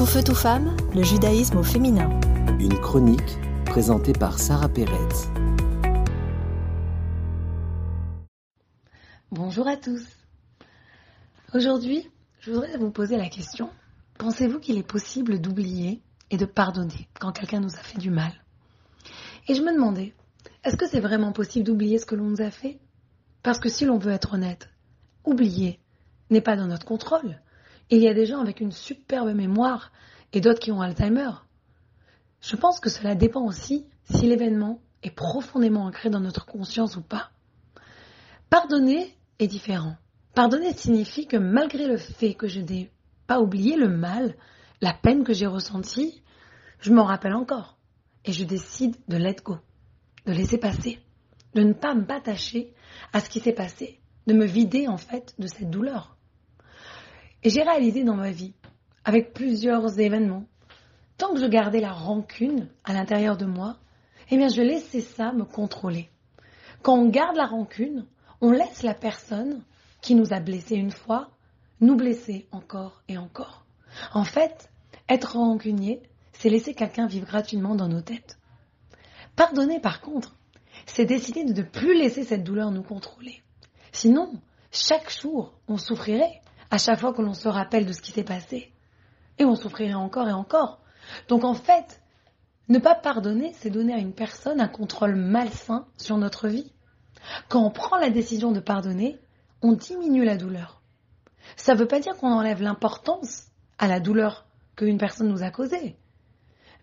Tout feu, tout femme, le judaïsme au féminin. Une chronique présentée par Sarah Pérez. Bonjour à tous. Aujourd'hui, je voudrais vous poser la question. Pensez-vous qu'il est possible d'oublier et de pardonner quand quelqu'un nous a fait du mal? Et je me demandais, est-ce que c'est vraiment possible d'oublier ce que l'on nous a fait? Parce que si l'on veut être honnête, oublier n'est pas dans notre contrôle. Il y a des gens avec une superbe mémoire et d'autres qui ont Alzheimer. Je pense que cela dépend aussi si l'événement est profondément ancré dans notre conscience ou pas. Pardonner est différent. Pardonner signifie que malgré le fait que je n'ai pas oublié le mal, la peine que j'ai ressentie, je m'en rappelle encore. Et je décide de let go, de laisser passer, de ne pas m'attacher à ce qui s'est passé, de me vider en fait de cette douleur. Et j'ai réalisé dans ma vie, avec plusieurs événements, tant que je gardais la rancune à l'intérieur de moi, eh bien je laissais ça me contrôler. Quand on garde la rancune, on laisse la personne qui nous a blessés une fois nous blesser encore et encore. En fait, être rancunier, c'est laisser quelqu'un vivre gratuitement dans nos têtes. Pardonner, par contre, c'est décider de ne plus laisser cette douleur nous contrôler. Sinon, chaque jour, on souffrirait à chaque fois que l'on se rappelle de ce qui s'est passé. Et on souffrirait encore et encore. Donc en fait, ne pas pardonner, c'est donner à une personne un contrôle malsain sur notre vie. Quand on prend la décision de pardonner, on diminue la douleur. Ça ne veut pas dire qu'on enlève l'importance à la douleur qu'une personne nous a causée.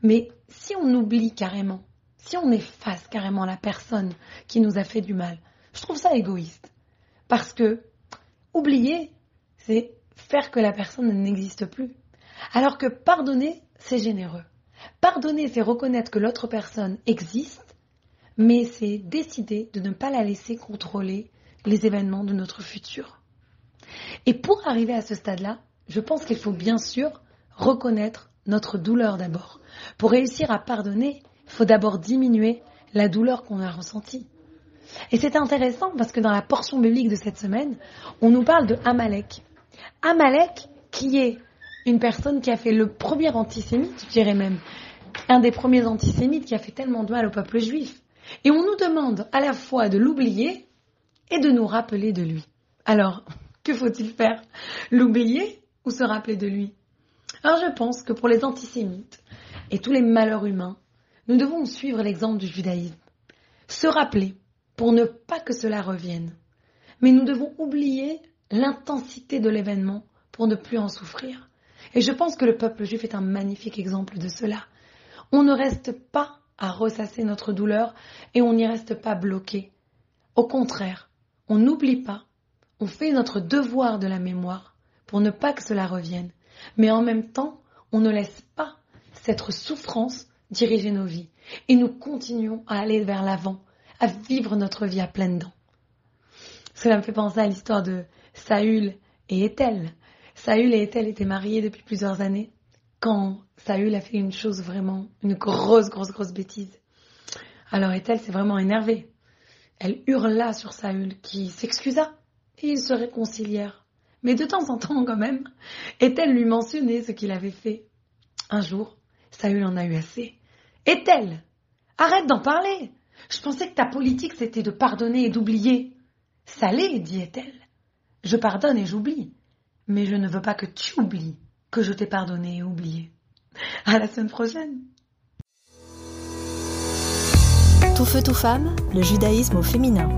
Mais si on oublie carrément, si on efface carrément la personne qui nous a fait du mal, je trouve ça égoïste. Parce que oublier, c'est faire que la personne n'existe plus. Alors que pardonner, c'est généreux. Pardonner, c'est reconnaître que l'autre personne existe, mais c'est décider de ne pas la laisser contrôler les événements de notre futur. Et pour arriver à ce stade-là, je pense qu'il faut bien sûr reconnaître notre douleur d'abord. Pour réussir à pardonner, il faut d'abord diminuer la douleur qu'on a ressentie. Et c'est intéressant parce que dans la portion biblique de cette semaine, on nous parle de Amalek. Amalek, qui est une personne qui a fait le premier antisémite, je dirais même, un des premiers antisémites qui a fait tellement de mal au peuple juif. Et on nous demande à la fois de l'oublier et de nous rappeler de lui. Alors, que faut-il faire? L'oublier ou se rappeler de lui? Alors je pense que pour les antisémites et tous les malheurs humains, nous devons suivre l'exemple du judaïsme. Se rappeler pour ne pas que cela revienne. Mais nous devons oublier l'intensité de l'événement pour ne plus en souffrir. Et je pense que le peuple juif est un magnifique exemple de cela. On ne reste pas à ressasser notre douleur et on n'y reste pas bloqué. Au contraire, on n'oublie pas, on fait notre devoir de la mémoire pour ne pas que cela revienne. Mais en même temps, on ne laisse pas cette souffrance diriger nos vies. Et nous continuons à aller vers l'avant, à vivre notre vie à pleines dents. Cela me fait penser à l'histoire de Saül et Ethel. Saül et Ethel étaient mariés depuis plusieurs années quand Saül a fait une chose vraiment, une grosse, grosse, grosse bêtise. Alors Ethel s'est vraiment énervée. Elle hurla sur Saül qui s'excusa et ils se réconcilièrent. Mais de temps en temps quand même, Ethel lui mentionnait ce qu'il avait fait. Un jour, Saül en a eu assez. Ethel, arrête d'en parler. Je pensais que ta politique c'était de pardonner et d'oublier. Salé, dit Ethel. Je pardonne et j'oublie. Mais je ne veux pas que tu oublies que je t'ai pardonné et oublié. À la semaine prochaine. Tout feu, tout femme, le judaïsme au féminin.